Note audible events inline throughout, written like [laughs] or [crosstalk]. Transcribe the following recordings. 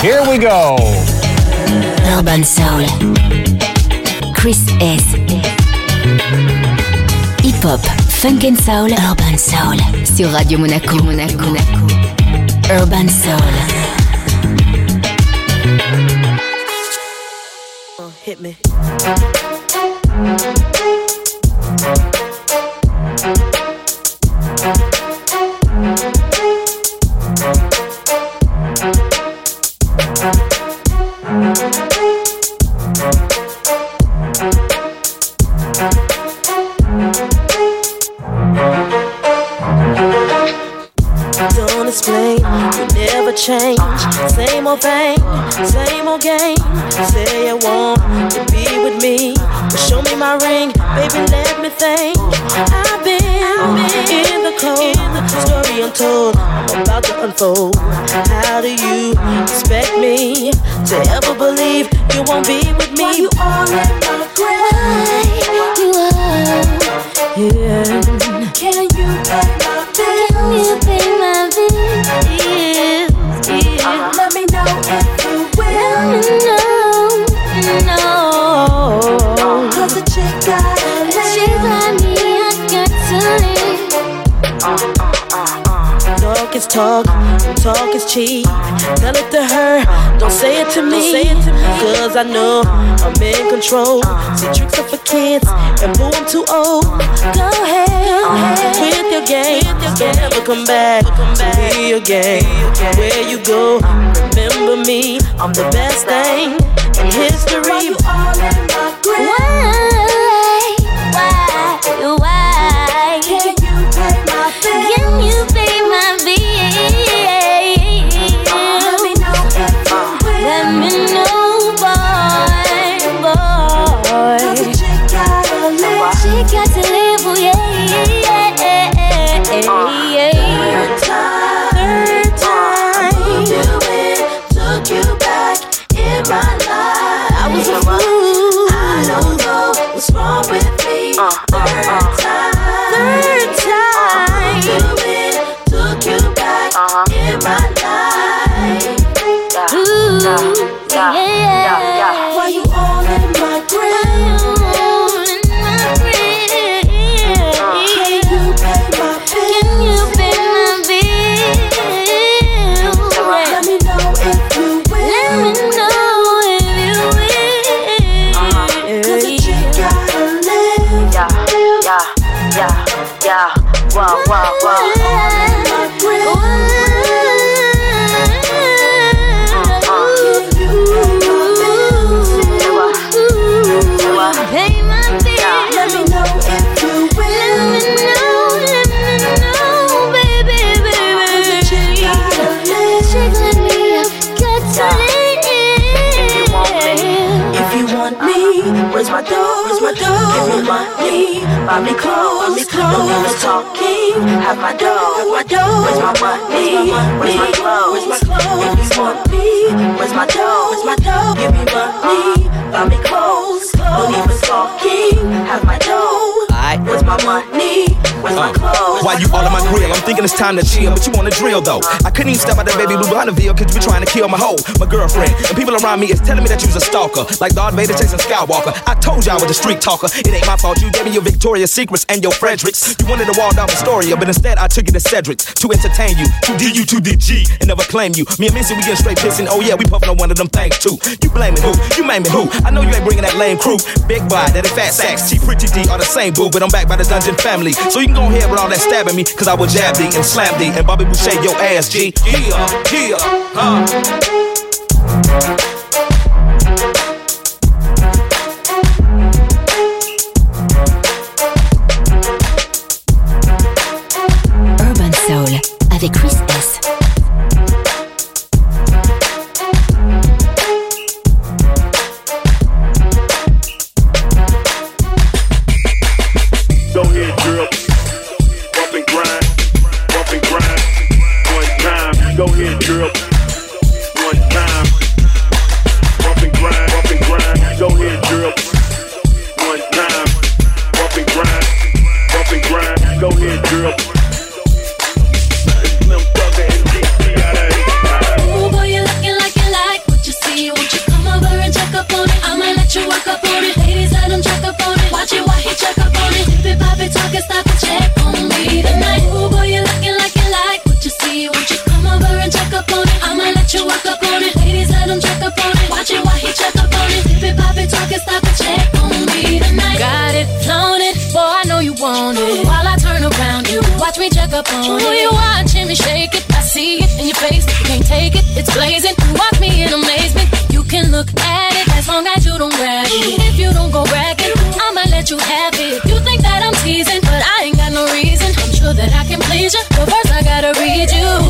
Here we go. Urban Soul. Chris S. Hip Hop, Funk and Soul, Urban Soul. Sur Radio Monaco. Monaco. Urban Soul. Oh, hit me. About cheap. Tell it to her, don't say it to me. Cause I know I'm in control. See, tricks are for kids, and boo, I'm too old. Go ahead with your game. Don't ever come back to me again. Where you go, remember me. I'm the best thing in history. Have my dough, my dough. Where's my money? Where's my clothes? Where's my clothes? You want me, where's my dough? Where's my dough? Give me money, buy me clothes. No use talking, have my dough. Where's my money? Where's my clothes? Why you all on my grill? I'm thinking it's time to chill, but you wanna drill though. I couldn't even step out that baby blue Bonneville cause you trying to kill my hoe, my girlfriend. And people around me is telling me that you's a stalker, like Darth Vader chasing Skywalker. I told you I was a street talker. It ain't my fault. You gave me your Victoria's Secrets and your Fredericks. You wanted to wall down Astoria, but instead I took you to Cedric's to entertain you, to D you to DG and never claim you. Me and Missy, we get straight pissing. Oh yeah, we puffin' on one of them things too. You blaming who? You maiming who? I know you ain't bringing that lame crew. Big boy, that a fat sacks, T Pretty D are the same boo, but I'm back by the dungeon family. So you can go ahead with all that stabbing me, cause I will jab thee and slam thee and Bobby Boucher your ass, G. Yeah, yeah, huh. You watching me shake it, I see it in your face. You can't take it, it's blazing. Watch me in amazement. You can look at it as long as you don't grab it. If you don't go bragging, I'ma let you have it. You think that I'm teasing, but I ain't got no reason. I'm sure that I can please you, but first I gotta read you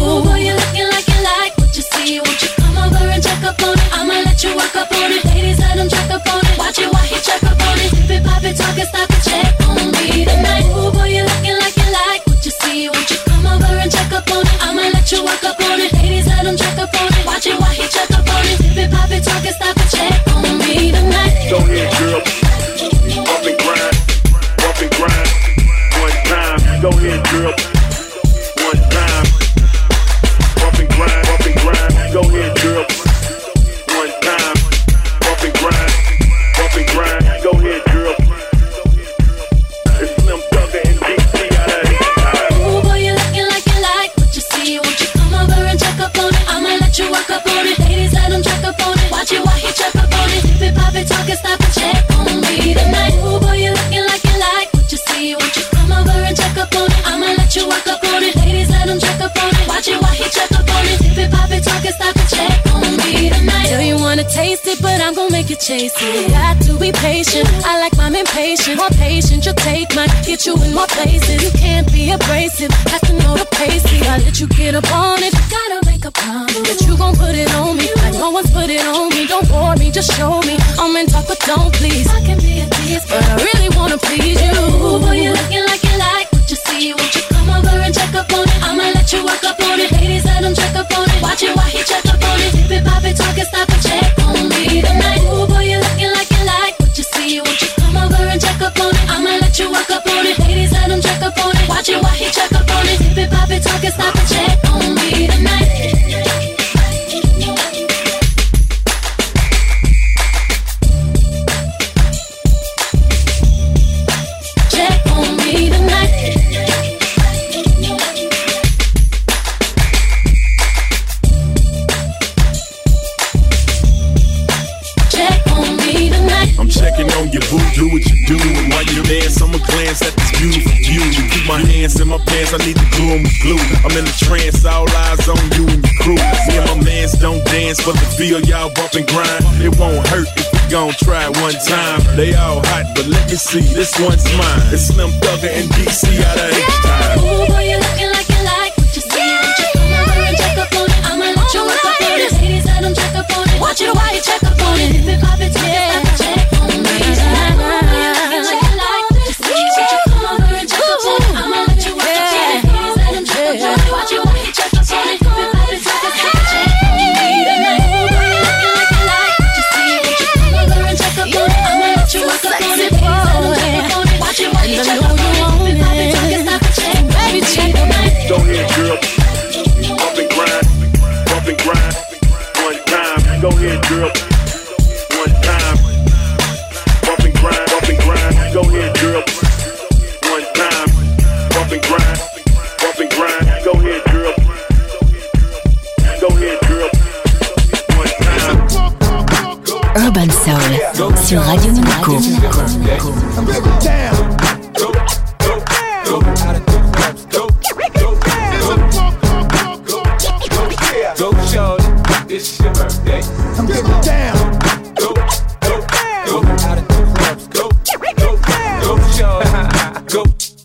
Get you in more places. You can't be abrasive. Have to know the pace. I let you get up on it. Gotta make a promise that you gon' put it on me. Like no one's put it on me. Don't bore me, just show me. I'm in talk, but don't please. I can be a tease, but I really but the feel y'all bump and grind. It won't hurt if we gon' try one time. They all hot, but let me see, this one's mine. It's Slim Thugger and DC out of H-Town. Ooh, boy, you looking like you like what you see. Won't you come over and check up on it? I'ma let you walk up on it. Ladies, let them check up on it. Watch it while you check up on it. Dip it, pop it, sur Radio Monaco. Go shorty, it's your birthday. I'm getting down. Go, go, go out of the clubs. Go, go, go shorty. Go,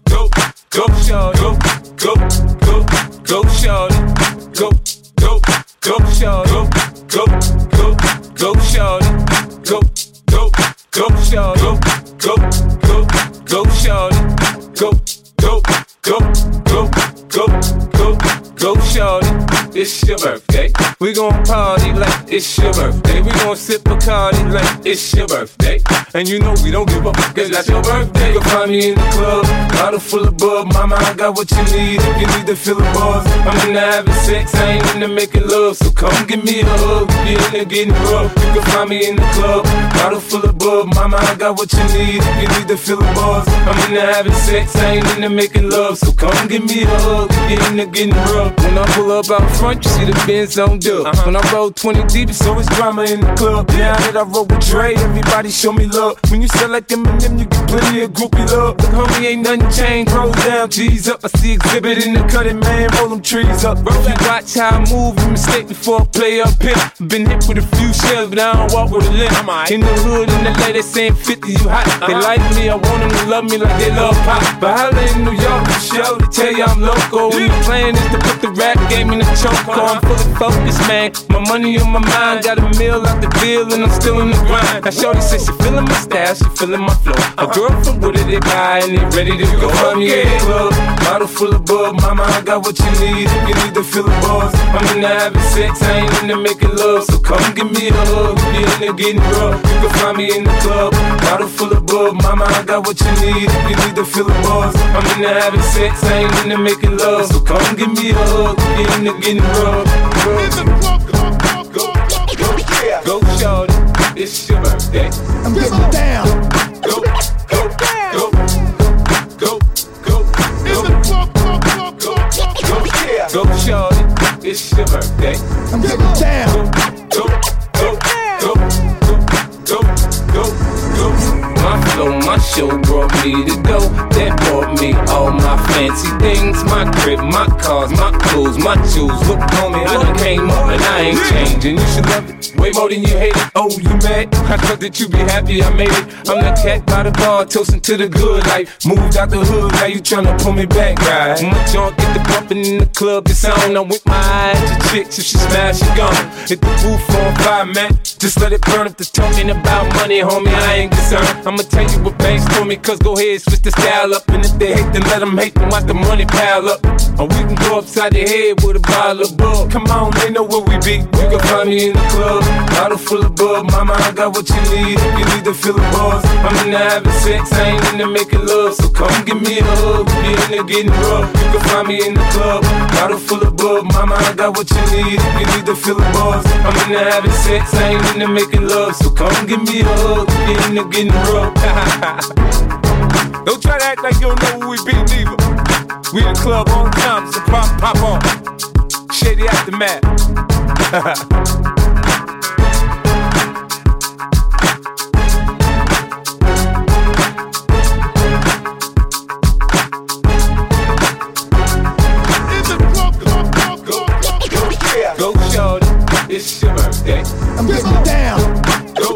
go, go shorty. Go, go, go, go shorty. Go, go, go shorty. Go, go, go, go shorty. Go, go, shorty. Go, go, go, go shorty. Go, go, go, go, go, go, go shorty. It's your birthday. We gon' party like it's your birthday. We gon' sip Bacardi like it's your birthday. And you know we don't give up, cause that's your birthday. You'll find me in the club, bottle full of bub. Mama, I got what you need if you need to feel the buzz. I'm into having sex, I ain't into making love. So come give me a hug, get in there getting rough. You can find me in the club, bottle full of bub. Mama, I got what you need if you need to feel the buzz. I'm into having sex, I ain't into making love. So come give me a hug, get in there getting rough. When I pull up out front, you see the Benz on Uh-huh. When I roll 20 deep, it's always drama in the club. Yeah. Now that I roll with Dre, everybody show me love. When you sell like Eminem, you get plenty of groupie love. Look, homie, ain't nothing changed. Roll down, G's up. I see exhibit in the cutting, man. Roll them trees up. Bro, you watch how I move, you mistake before I play up here. Been hit with a few shells, but I don't walk with a limp. In the hood, in the lady saying 50, you hot. They uh-huh. like me, I want them to love me like they love pop. But holla in New York, the show to tell you I'm local. When the plan is to put the rap game in the choke. I'm fully focused, man. My money on my mind, got a meal out the deal, and I'm still in the grind. Now, Shorty says she feeling my style, she feeling my flow. A girl from Wooded, they buy, and they ready to go. Find me at the club, bottle full of bub. Mama, I got what you need you need to feel the buzz. I'm into having sex, I ain't into making love. So come give me a hug, you into getting rough. You can find me in the club, bottle full of bub. Mama, I got what you need you need to feel the buzz. I'm into having sex, I ain't into making love. So come give me a hug, you into getting rough. Go, shorty, it's your birthday. I'm getting down. Go, go, go, go, go, go, go, shorty, it's your birthday. I'm getting down. Go, go, go, go, go, go, go. My flow, my show brought me to go. That brought me all my fancy things. My crib, my cars, my clothes, my shoes. Look, homie, I ain't. You should love it way more than you hate it. Oh, you mad? I thought that you'd be happy I made it. I'm the cat by the bar, toasting to the good life. Moved out the hood, now you tryna pull me back, right? My junk get the bumping in the club, it's on. I'm with my eyes to chicks, if she smash, she gone. Hit the roof on fire, man. Just let it burn if the talking about money, homie. I ain't concerned. I'ma tell you what banks for me, cause go ahead, switch the style up. And if they hate, then let them hate, then watch the money pile up. Or we can go upside the head with a bottle of bug. Come on, they know where we be. You can find me in the club, bottle full of bug. Mama, I got what you need. If you need to feel the buzz, I'm into having sex, I ain't into making love. So come give me a hug, be into getting rough. You can find me in the club, bottle full of bug. Mama, I got what you need. If you need to feel the buzz, I'm into having sex, I ain't into making love. So come give me a hug, be into getting rough. [laughs] don't try to act like you don't know who we be, neither. We in the club on time, so pop, pop on. Shady aftermath. [laughs] It's a book, go, shorty, it's your birthday. I'm getting down. Go,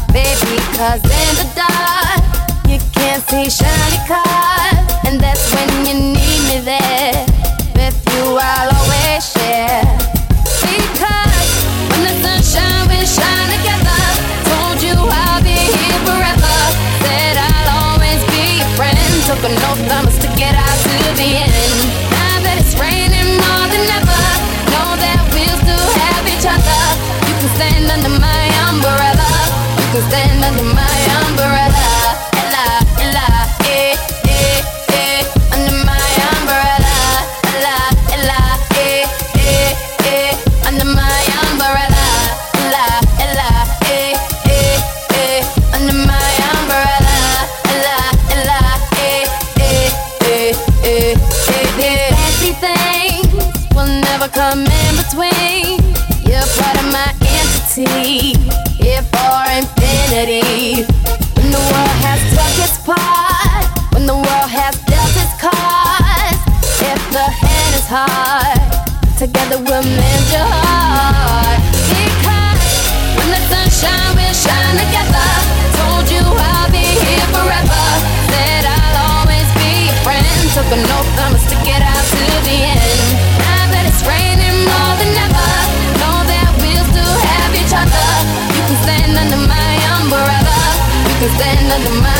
Baby, cause in the dark, you can't see shiny cars, and that's when you need me there. With you, I'll always share. Because when the sunshine, we shine together. Told you I'll be here forever. Said I'll always be your friend. Took an oath, entity, here for infinity. When the world has struck its part, when the world has dealt its cards, if the hand is hard, together we'll mend your can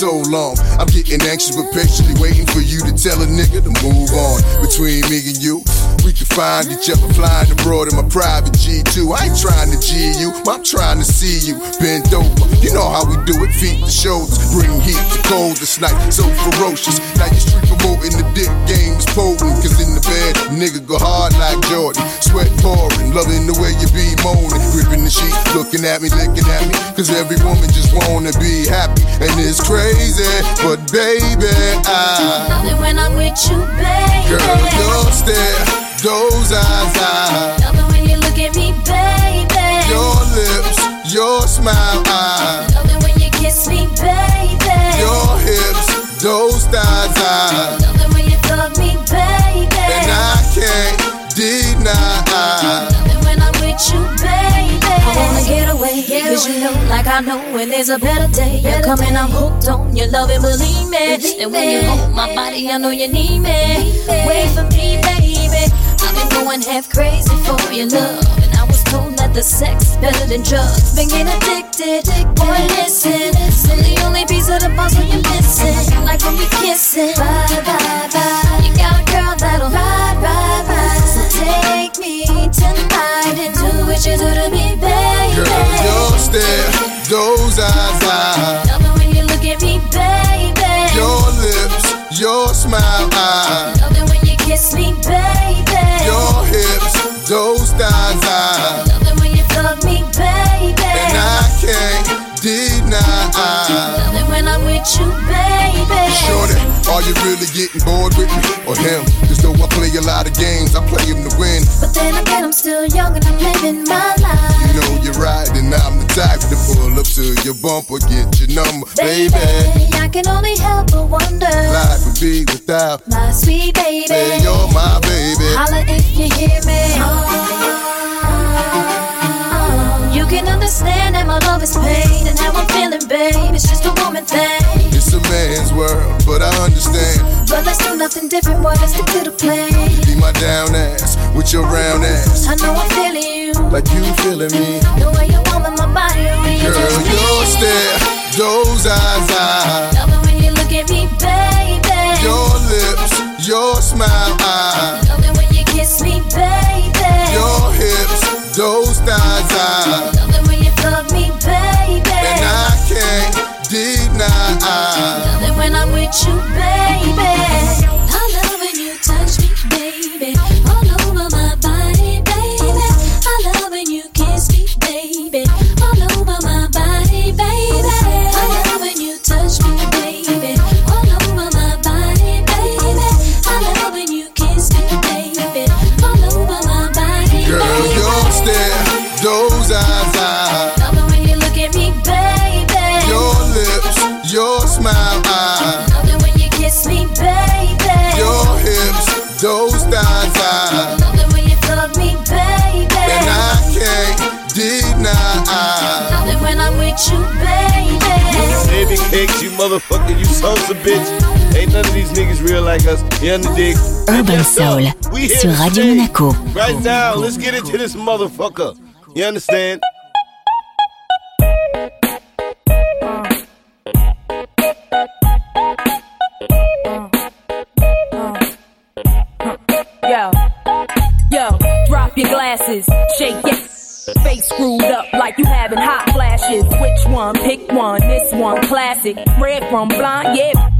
so long? I'm getting anxious but patiently waiting for you to tell a nigga to move on. Between me and you, find each other flying abroad in my private G2. I ain't trying to G you, I'm trying to see you bend over. You know how we do it, feet to shoulders, bring heat to cold this night, so ferocious. Now you street promoting the dick game is potent, cause in the bed, nigga go hard like Jordan. Sweat pouring, loving the way you be moaning, gripping the sheet, looking at me, licking at me, cause every woman just wanna be happy, and it's crazy, but baby, I. Love it when I'm with you, baby. Girl, your stare, those eyes, I, Love it when you look at me, baby. your lips, your smile, I, Love it when you kiss me, baby. your hips, those thighs, I, Love it when you hug me, baby. and I can't deny. I Love it when I'm with you, baby. I wanna get away, cause you know, like I know when there's a better day. You're coming, I'm hooked on your love and believe me. And when you hold my body, I know you need me. Wait for me, baby. Been going half crazy for your love. And I was told that the sex is better than drugs. Been getting addicted, boy, listen. I'm the only piece of the puzzle you're missing. Like when we kissing. Bye, bye, bye. You got a girl that'll ride, ride, ride. So take me tonight and do what you do to me, baby. Girl, your stare, those eyes, I, Love it when you look at me, baby. your lips, your smile, I, Love it when you kiss me, baby. Hips, those thighs, I, Love it when you hug me, baby. and I can't deny. I Love it when I'm with you, baby. Shorty, are you really getting bored with me or him? Cause though I play a lot of games, I play them to win. But then again, I'm still young and I'm living my life. You know you're right, and I'm the type to pull up to your bumper, get your number, baby. I can only help but wonder. Life would be without, My sweet baby. man, you're my baby. Holla if you hear me. You can understand that my love is pain and how I'm feeling, babe. It's just a woman thing. Man's world, but I understand. But let's do nothing different, boy, let's stick to the plan. Be my down ass with your round ass. I know I'm feeling you. Like you feeling me. The way you warming my body, way Girl, me. your stare, those eyes, eyes. Love it when you look at me, baby. Your lips, your smile, eyes. Love it when you kiss me, baby. Your hips, those thighs, eyes. You, baby. Baby you motherfucker, you sons of bitch. Ain't none of these niggas real like us. You underdig? Urban Soul We here sur Radio. Monaco. Right now, let's get into this motherfucker. You understand? Yo, yo, drop your glasses, shake it. Face screwed up like you having hot flashes. Which one? Pick one. This one classic. Red from blind, yeah.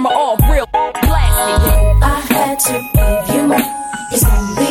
off, real. I had to give you my.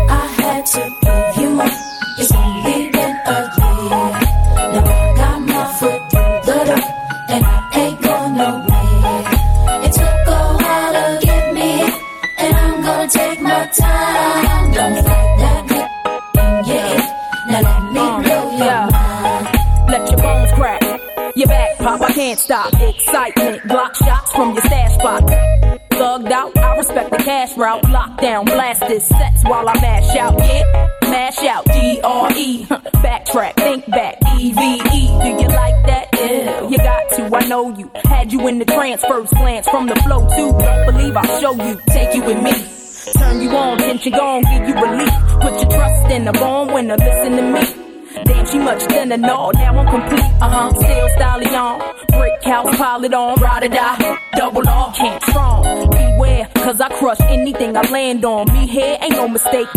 Stop. Excitement, block shots from your stash spot. Thugged out, I respect the cash route. Lockdown, blast this sets while I mash out. Yeah, mash out. G R E. [laughs] Backtrack, think back. E V E. Do you like that? Yeah, you got to. I know you. Had you in the trance, first glance from the flow too. Don't believe I'll show you. Take you with me. Turn you on, tension gone, give you relief. Put your trust in the born winner, listen to me. Damn, she much thinner, no, or die. Double can't strong. Beware, cause I crush anything I land on. Me here ain't no mistake,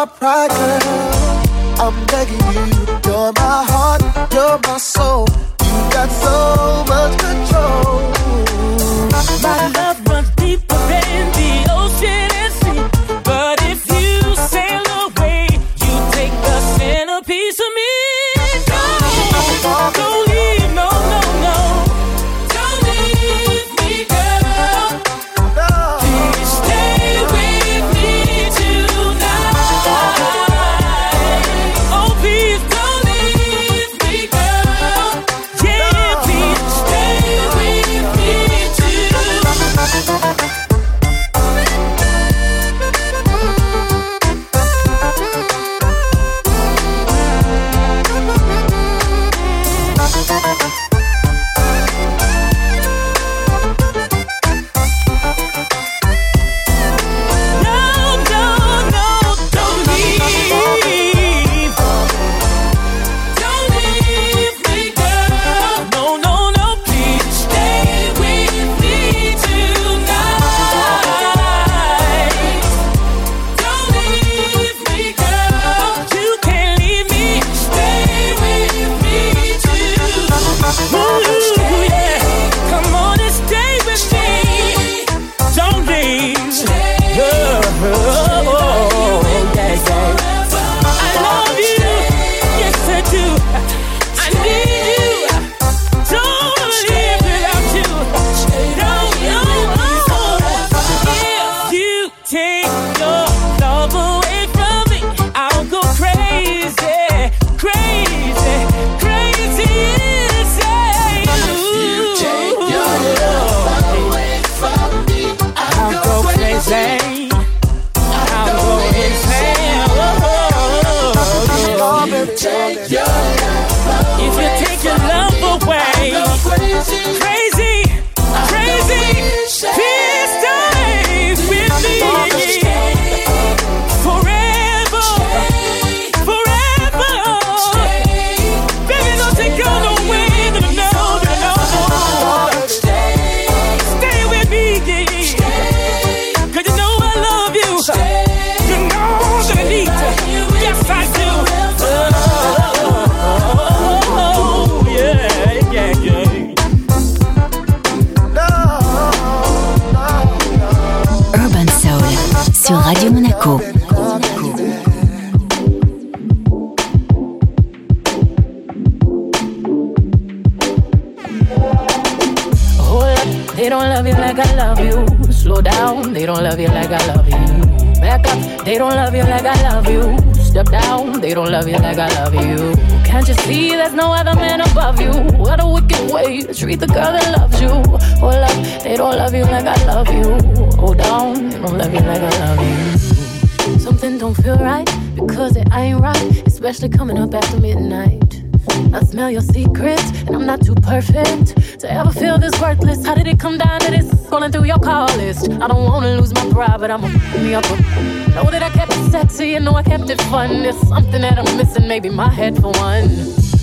my pride, girl. I'm begging you. You're my heart, you're my soul. You got so much control. My love treat the girl that loves you. Hold love, they don't love you like I love you. Oh, Hold down, they don't love you like I love you. Something don't feel right because it ain't right, especially coming up after midnight. I smell your secrets, and I'm not too perfect to ever feel this worthless. How did it come down to this? Scrolling through your call list. I don't wanna lose my pride, but I'ma pick me up. Know that I kept it sexy, and know I kept it fun. There's something that I'm missing, maybe my head for one.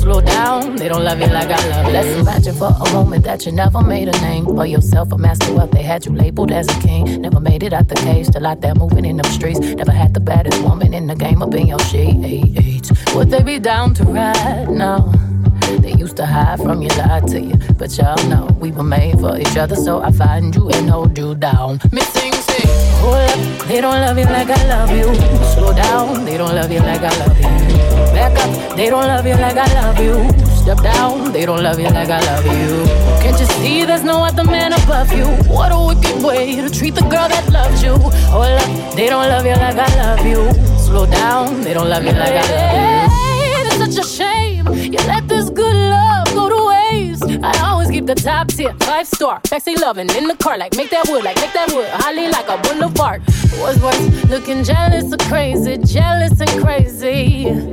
Slow down, they don't love you like I love. You. Let's imagine for a moment that you never made a name for yourself, a master wealth. They had you labeled as a king. Never made it out the cage, still out there moving in them streets. Never had the baddest woman in the game up in your sheets. Would they be down to ride now? They used to hide from you, lie to you. But y'all know we were made for each other, so I find you and hold you down. Missing say, hold up, they don't love you like I love you. Slow down, they don't love you like I love you. Back up, they don't love you like I love you. Step down, they don't love you like I love you. Can't you see there's no other man above you? What a wicked way to treat the girl that loves you. Oh, Hold up, they don't love you like I love you. Slow down, they don't love you like I love you. It's such a shame you let this good love go to waste. I always keep the top tier, five star, sexy loving in the car, like make that wood, like make that wood, holly like a boulevard. What's worse, looking jealous or crazy, jealous and crazy.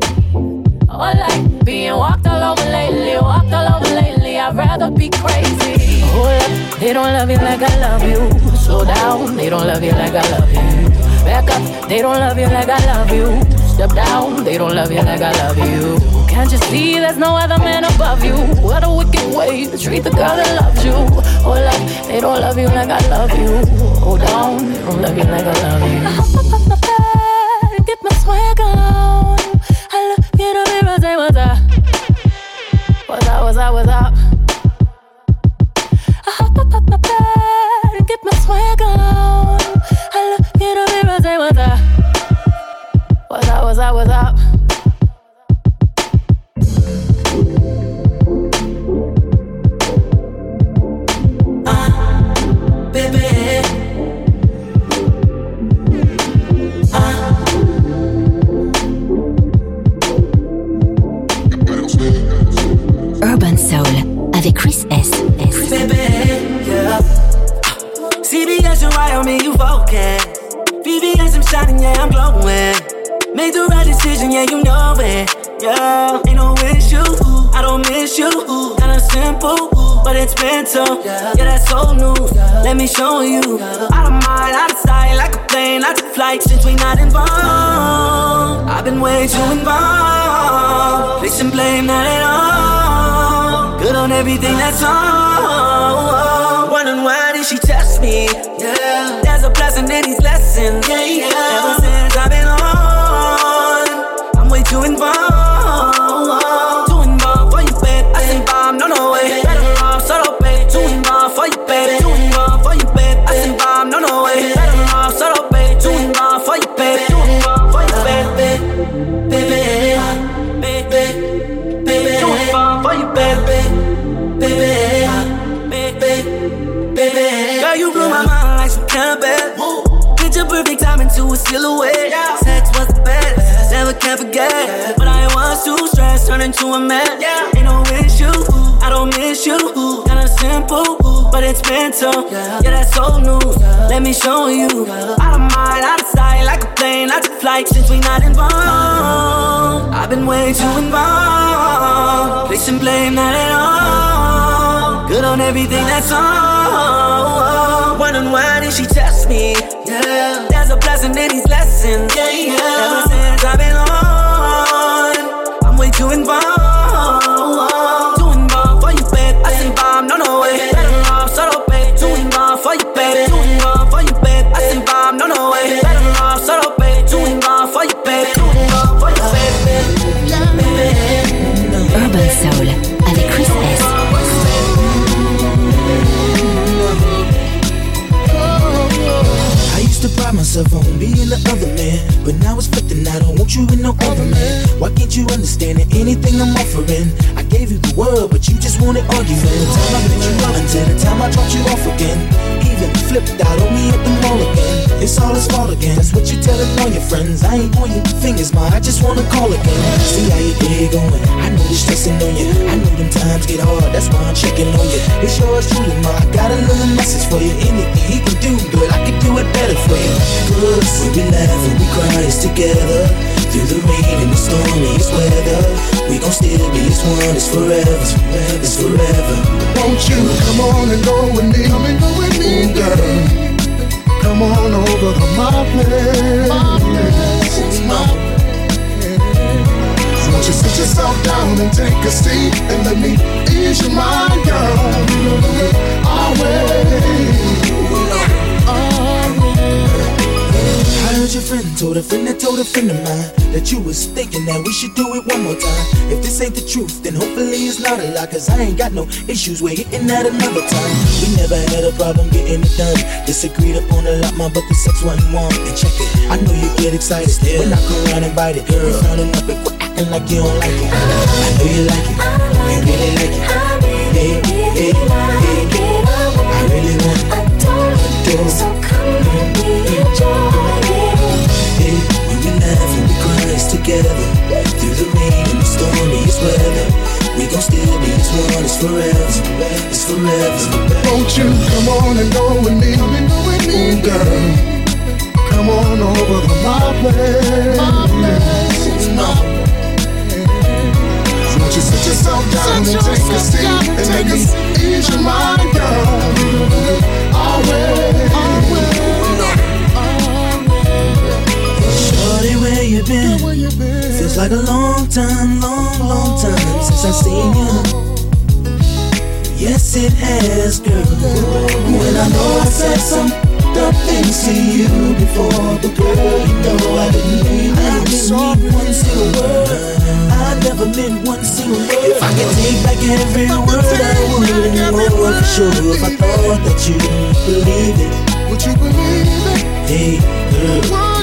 I like being walked all over lately, walked all over lately. I'd rather be crazy. Hold up, they don't love you like I love you. Slow down, they don't love you like I love you. Back up, they don't love you like I love you. Step down, they don't love you like I love you. Can't you see there's no other man above you? What a wicked way to treat the girl that loves you. Hold up, they don't love you like I love you. Hold down, they don't love you like I love you. I hop up my bed get my swag on. Me show you. Out of mind, out of sight, like a plane, out of flight. Since we not involved, I've been way too involved. Placing blame, not at all. Good on everything that's on. Wondering why did she test me? Yeah, there's a blessing in these lessons. Yeah, yeah. Ever since I've been on, I'm way too involved. On being the other man, but now it's flipping. I don't want you with no other man. Why can't you understand that anything I'm offering? Gave you the world, but you just wanted argument. The time I picked you up until the time I dropped you off again. Even flipped out on me at the mall again. It's all his fault again. That's what you telling all your friends. I ain't pointing fingers, ma. I just wanna call again. See how your day going. I know you're stressing on you. I know them times get hard. That's why I'm checking on you. It's yours truly, ma. I got a little message for you. Anything he can do, good. I can do it better for you. Cause when we laugh and we cry, it's together. Through the rain and the stormiest weather. We gon' still be as one. It's forever. It's forever. It's forever. Won't you come on and go with me? Come and go with me, girl. Come on over to my place. my It's my. Won't you sit yourself down and take a seat and let me ease your mind, girl? I your friend told a friend that told a friend of mine that you was thinking that we should do it one more time. If this ain't the truth, then hopefully it's not a lie. Cause I ain't got no issues with hitting that another time. We never had a problem getting it done. Disagreed upon a lot, my but the sex wasn't one. And check it, I know you get excited still. When I come around and bite it, girl, you frowning up and quit acting like you don't like it. I know you like it, you really like it. Hey, it's forever It's forever Won't you come on and go with me? Ooh, girl. Come on over to my place. Won't you sit yourself down and take a seat and let me ease your mind, girl? Always. Shorty, where you been? Feels like a long time, long, long time Since I seen you Yes, it has, girl. When I know I said some dumb things to you before But girl, you know I didn't mean I didn't mean one single word. I never meant one single word. If I could take back every word I would And more for sure If I thought that you believe it. Would you believe it? Hey, girl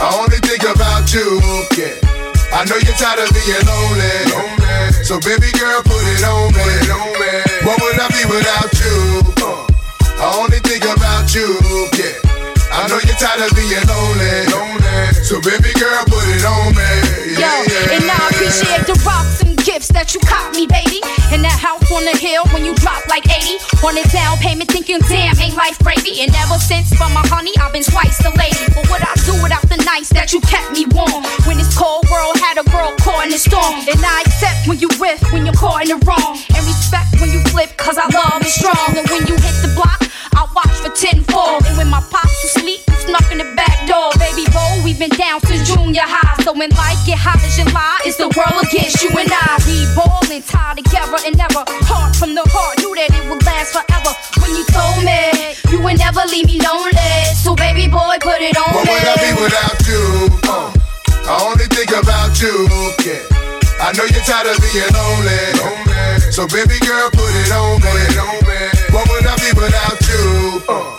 I only think about you. Yeah. I know you're tired of being lonely. lonely. So baby girl, put it on me. Put it on me. What would I be without you? Uh, I only think about you. Yeah. I know you're tired of being lonely. lonely. So baby girl, put it on me. Yo, Yeah, yeah. and I appreciate the rocks and gifts that you caught me, baby. And that house on the hill when you drop like 80. On a down payment, thinking, damn, ain't life gravy. And ever since, for my honey, I've been twice the lady. But what I do without the nights that you kept me warm? When this cold world had a girl caught in the storm. And I accept when you riff, when you're caught in the wrong. And respect when you flip, cause I love is strong. And when you hit the block, I watch for tenfold. And when my pops was asleep, you snuck in the back door. Baby boy, we've been down since junior high. So when life get hot as July, it's the world against you and I. We ballin', tied together and never heart from the heart. Knew that it would last forever. When you told me you would never leave me lonely. So baby boy, put it on What me. What would I be without you? Uh, I only think about you. Yeah. I know you're tired of being lonely. So baby girl, put it on me. What would I be without you? Uh,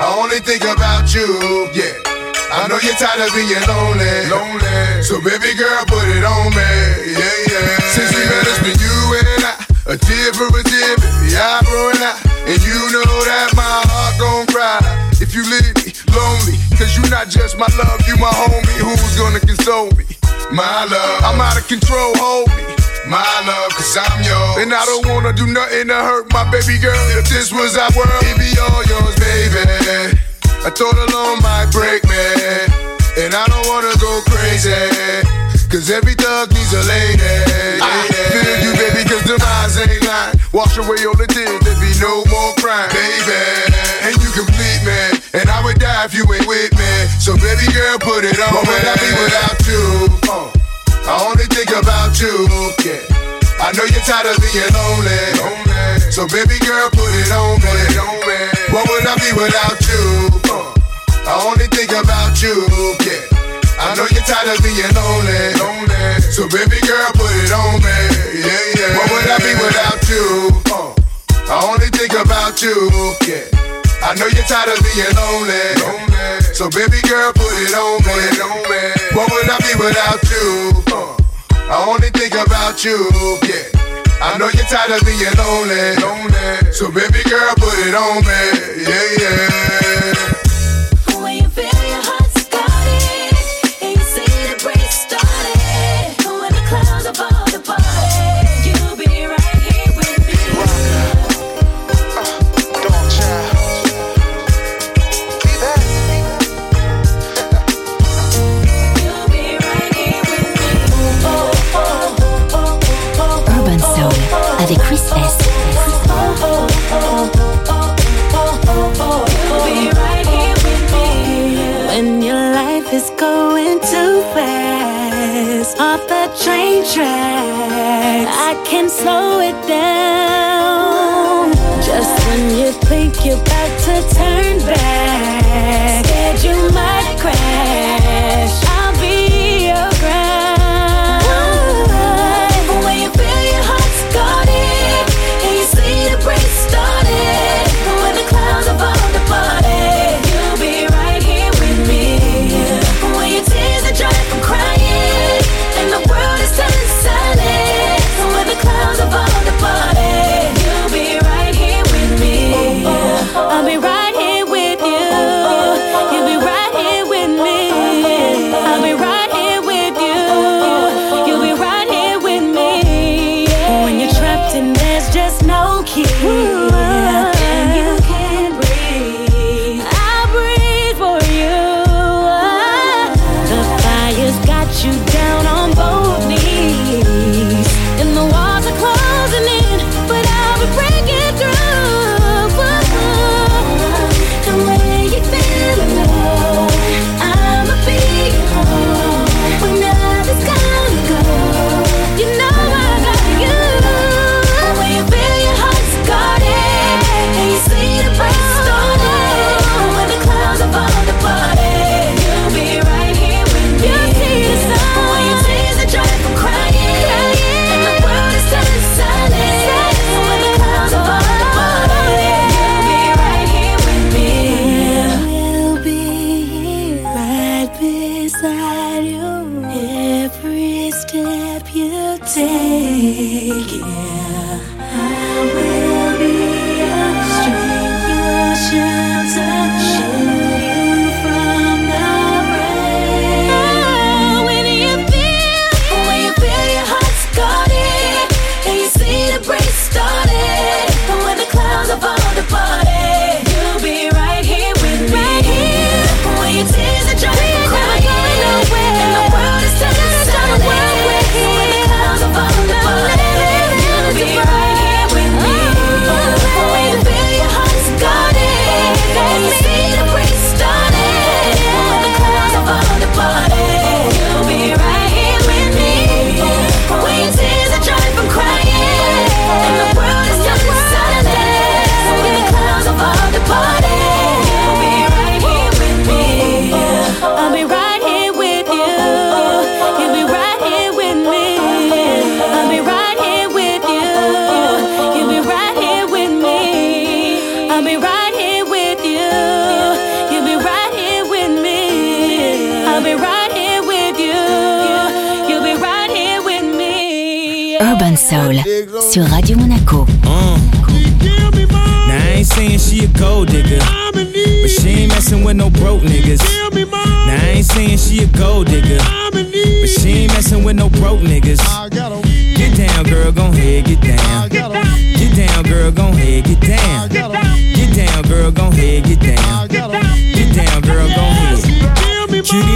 I only think about you. Yeah. I know you're tired of being lonely. lonely. So baby girl, put it on me. Yeah, yeah. Since we met, it's been you and I. A tear for a tear, baby, I growing out. And you know that my heart gon' cry. If you leave me lonely, cause you not just my love, you my homie. Who's gonna console me? My love, I'm out of control, hold me. My love, cause I'm yours. And I don't wanna do nothing to hurt my baby girl. If this was our world, it'd be all yours, baby. A total loan might break me, and I don't wanna go crazy. Cause every thug needs a lady. I feel you, baby, cause the eyes ain't lying. Wash away all the tears, there be no more crying, baby. And you complete me, and I would die if you ain't with me. So, baby girl, put it on. What would I be without you? Uh, I only think about you. okay. I know you're tired of being lonely. lonely. So, baby girl, put it on me. Put it on me. What would I be without you? I only think about you. Yeah. I know you're tired of being lonely. lonely. So baby girl, put it on me. Yeah, yeah. What would I be without you? I only think about you. Yeah. I know you're tired of being lonely. lonely. So baby girl, put it on me. What would I be without you? I only think about you. Yeah. I know you're tired of being lonely. lonely. So baby girl, put it on me. Yeah, yeah. down, girl, Go ahead, get down. Get down, girl, Go ahead, get down. Get down, girl, Go ahead. Cutie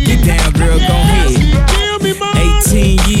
Get down, girl, gon' ahead. 18 years,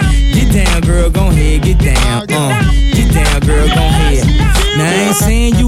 Saying you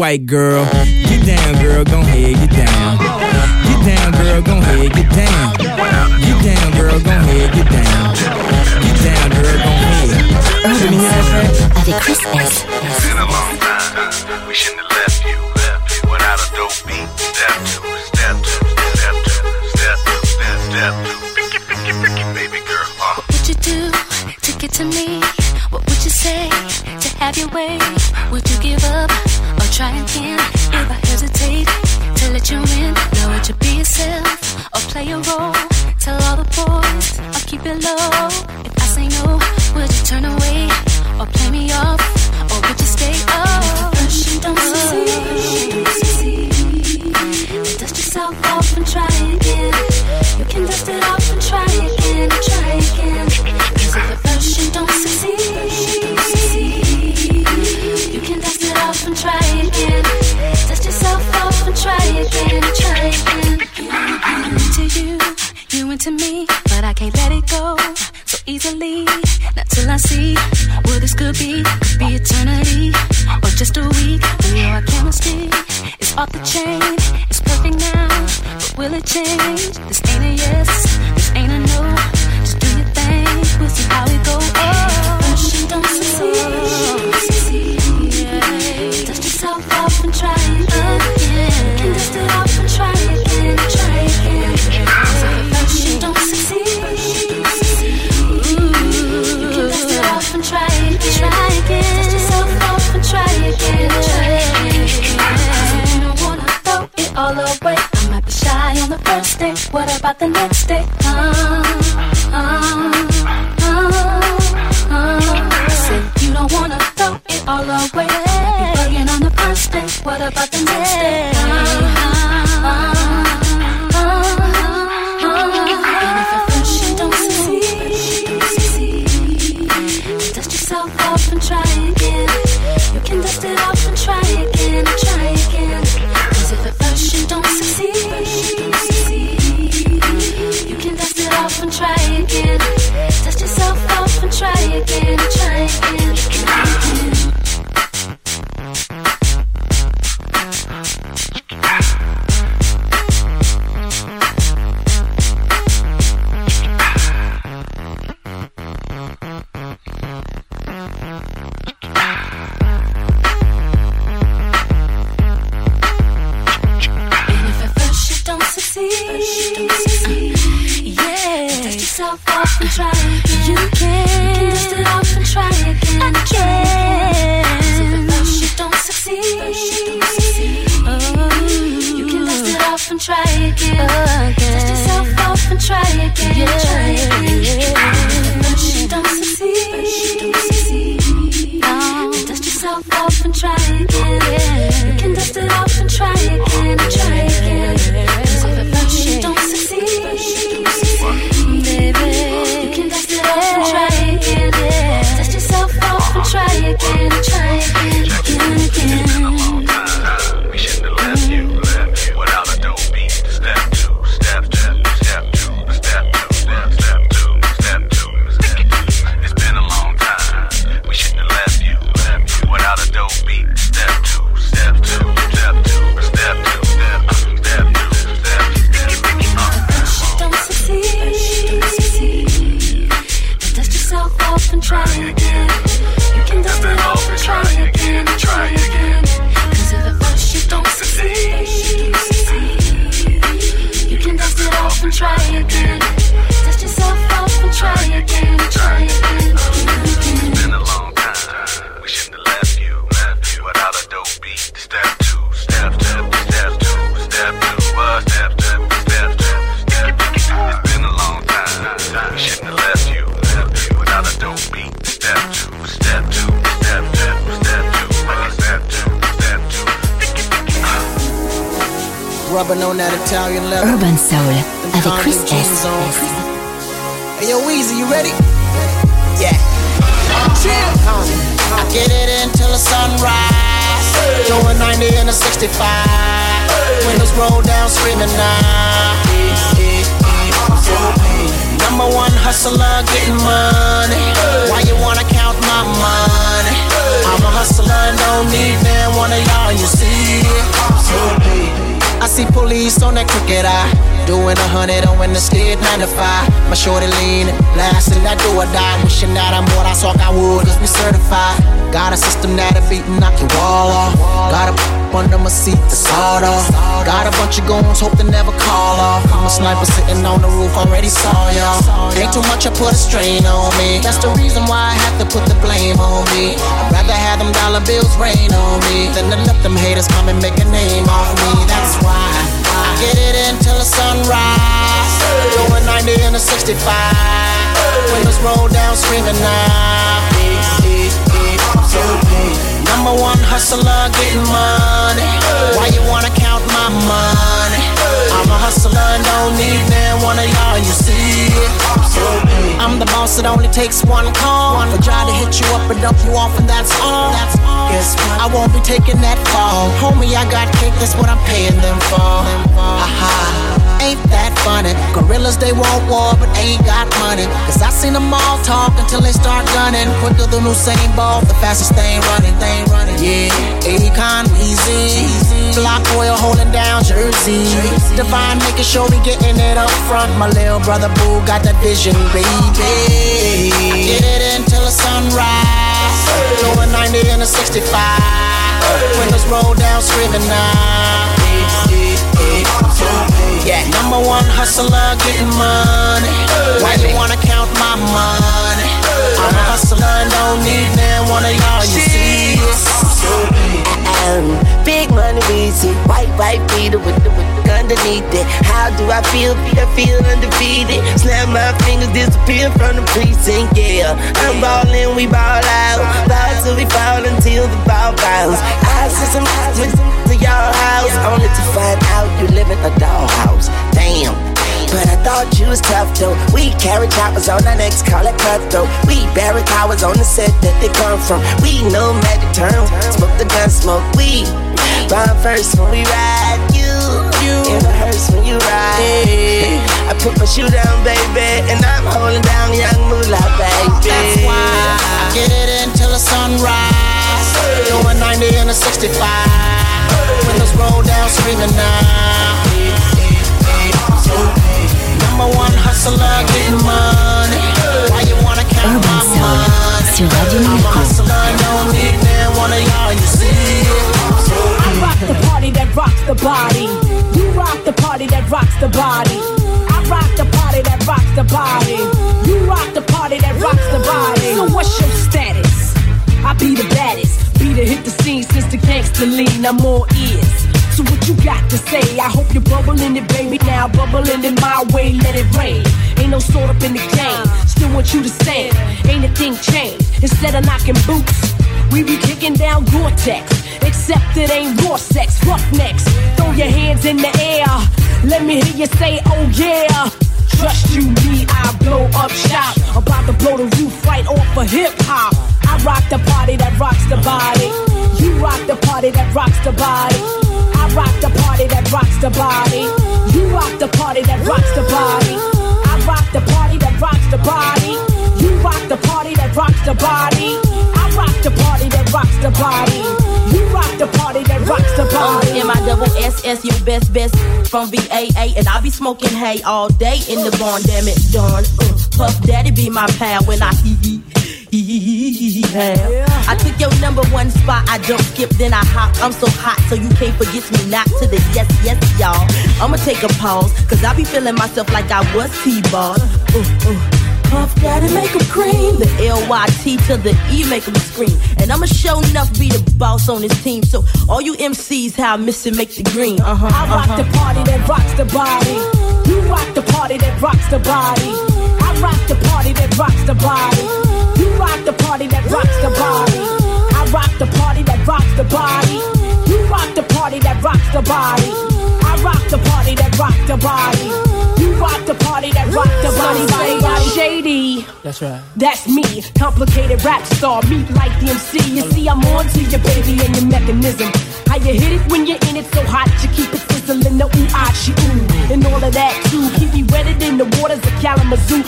white girl. Get down, girl, gon' head, get down. Get down, girl, gon' head, get down. Get down, girl, gon' head, get down. Get down, girl, gon' head. Let me hear that track. Avec Chris S. It's been a long time. We shouldn't have left you, left you without a dope beat. Step two, step two, step two, step two, step, step two. Picky, picky, picky, baby girl. Uh. What would you do to get to me? What would you say to have your way? It. If I say no, would you turn away into me, but I can't let it go so easily. Not till I see what this could be. Could be eternity or just a week. But your chemistry is off the chain. It's perfect now, but will it change? This ain't a yes, this ain't a no. Just do your thing, we'll see how it goes. Oh, don't succeed. Away. I might be shy on the first day. What about the next day? Uh, uh, uh, uh. Say you don't wanna throw it all away. You bugging on the first day. What about the next day? Uh, uh, yourself off and try again. Try again. You don't succeed, dust yourself off and try again. You can dust it off and try again. Try again. Urban Soul avec Chris S. Hey, yo, Weezy, you ready? Yeah. Chill. I get it until the sunrise. Doing 90 in a 65. Windows roll down, screaming now. Number one hustler, getting money. See police on that crooked eye. Doing a hundred on when the skid 95. My shorty leaning, blasting that do or die. Wishing that I'm what I saw I would, cause we certified. Got a system that'll beat and knock your wall off. Got a under my seat, the sawed off. Got a bunch of goons, hope they never call off. I'm a sniper sitting on the roof, already saw y'all. Ain't too much, I put a strain on me. That's the reason why I have to put the blame on me. I'd rather have them dollar bills rain on me than to let them haters come and make a name off me. That's why I get it until the sunrise. Going 90 in a 65. Windows roll down, screaming now. Number one hustler, getting money. Why you wanna count my money? I'm a hustler and don't need man one of y'all, you see. I'm the boss, it only takes one call. For try to hit you up and dump you off, and that's all. Guess what? I won't be taking that fall. Homie, I got cake, that's what I'm paying them for. Haha. Ain't that funny? Gorillas, they want war, but ain't got money. Cause I seen them all talk until they start gunning. Quicker than Usain Bolt, the fastest thing running, thing running. Yeah, Akon, Weezy. Block oil holding down Jersey. Divine making sure we getting it up front. My little brother Boo got that vision, baby. I get it until the sunrise. Going 90 in a 65. Windows roll down, screaming now. Yeah, number one hustler, getting money. Why you wanna count my money? I'm a hustler don't need man one of y'all, you see. Easy, white white beater with the, with underneath it. How do I feel? I feel undefeated. Snap my fingers, disappear from the precinct. Yeah, I'm ballin', we ball out. Ball till we fall until the ball bounce. I sent some with to your house, only to find out you live in a dollhouse. Damn. But I thought you was tough though. We carry choppers on our necks, call it cutthroat. We bury towers on the set that they come from. We know magic term, smoke the gun, smoke weed. Bomb first when we ride you. You in the hearse when you ride. I put my shoe down, baby, and I'm holding down young moolah, baby. That's why I get it until the sunrise. Doing 90 in a 65. Windows roll down, screaming now. Number one hustler, getting money. Why you wanna count my money? sur Radio I'm a hustler, don't need man, one of y'all, you see. I rock the party that rocks the body. You rock the party that rocks the body. I rock the party that rocks the body. You rock the party that rocks the body. So what's your status? I be the baddest. Be the hit the scene since the gangster lean. I'm more ears. So what you got to say? I hope you're bubbling it, baby. Now bubbling it my way, let it rain. Ain't no sort up in the game. Still want you to stand. Ain't a thing changed. Instead of knocking boots, we be kicking down Gore-Tex. Except it ain't raw sex, roughnecks. Throw your hands in the air. Let me hear you say, oh yeah. Trust you, me, I blow up shop. About to blow the roof right off of hip hop. I rock the party that rocks the body. You rock the party that rocks the body. I rock the party that rocks the body. You rock the party that rocks the body. I rock the party that rocks the body. You rock the party that rocks the body. The body. You rock the party that rocks the body. M I double S S, your best best from VAA, and I be smoking hay all day in the barn. Damn it, Dawn. Uh, Puff Daddy be my pal when I hee hee. have. I took your number one spot, I don't skip, then I hop. I'm so hot, so you can't forget me not to the yes, yes, y'all. I'ma take a pause, cause I be feeling myself like I was T-ball. Uh, uh. Puff Daddy make 'em cream. The L-Y-T to the E make 'em scream. And I'ma show enough be the boss on this team. So all you MCs, how I miss it, make the green. Uh-huh, I rock uh-huh. the party that rocks the body. You rock the party that rocks the body. I rock the party that rocks the body. You rock the party that rocks the body. I rock the party that rocks the body. You rock the party that rocks the body. I rock the party that rocks the body. Rock the party that rocks the body. Body, body, shady. That's right. That's me, complicated rap star, meet like the MC. You see, I'm on to your baby and your mechanism. How you hit it when you're in it so hot, you keep it sizzling, the ooh, ah, she ooh, and all of that too. Keep me wetted in the waters of Kalamazoo.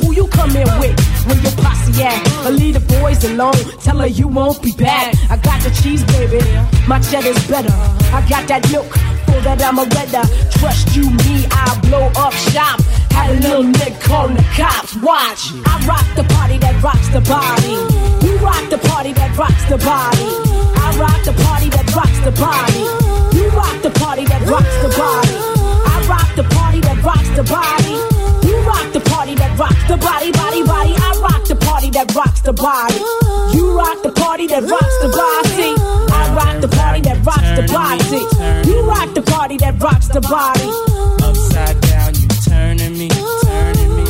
Who you come in with? Where your posse at? Or leave the boys alone. Tell her you won't be back. I got the cheese, baby. My cheddar's better. I got that milk for that I'm a redder. Trust you, me, I blow up shop. Had a little nigga calling the cops. Watch. I rock the party that rocks the body. You rock the party that rocks the body. I rock the party that rocks the body. You rock the party that rocks the body. I rock the party that rocks the body. You rock the party that rocks the body, body, body. I rock the party that rocks the body. You rock the party that rocks the body. I rock the party that rocks the body. You rock the party that rocks the body. Upside down, you turning me, turning me.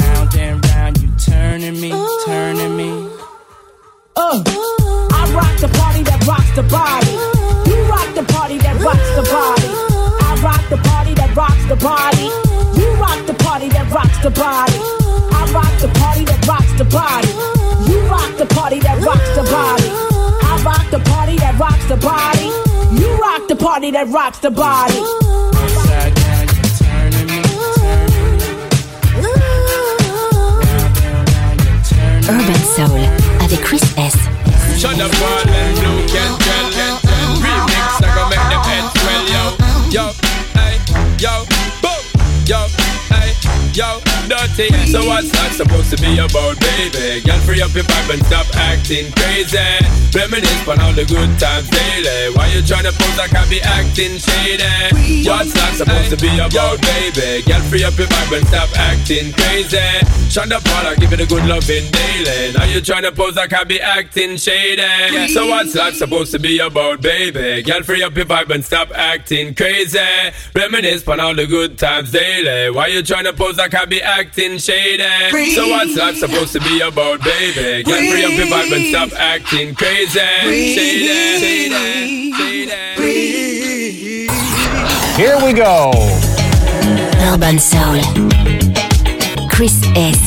Round and round, you turning me, turning me. Uh, I rock the party that rocks the body. You rock the party that rocks the body. I rock the party that rocks the body. You rock the party that rocks the body. I rock the party that rocks the body. Rocks the body. You rock the party that rocks the body. Upside down, you turning me, Urban Soul avec Chris S. Shut up, all and blue can tell, can. Remix, I gon' make them head swell, yo. Yo, hey, yo, boom, yo, hey, yo, dirty. So what's that supposed to be about, baby? Girl, free up your vibe and stop acting crazy. Reminisce on all the good times daily. Why you tryna pose like I be acting shady? What's that supposed to be about, baby? Girl, free up your vibe and stop acting crazy. Shonda Paula, give it a good loving daily. Now you tryna pose like I be acting shady. So what's life supposed to be about, baby? Girl, free up your vibe and stop acting crazy. Reminisce on all the good times daily. Why you tryna pose like I be acting shady? So what's life supposed to be about, baby? Girl, free up your vibe and stop acting crazy. Shady, shady, shady. Here we go. Urban Soul. Chris S.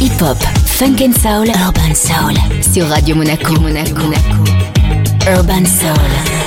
Hip Hop, Funk and Soul, Urban Soul. Sur Radio Monaco. Monaco. Urban Soul.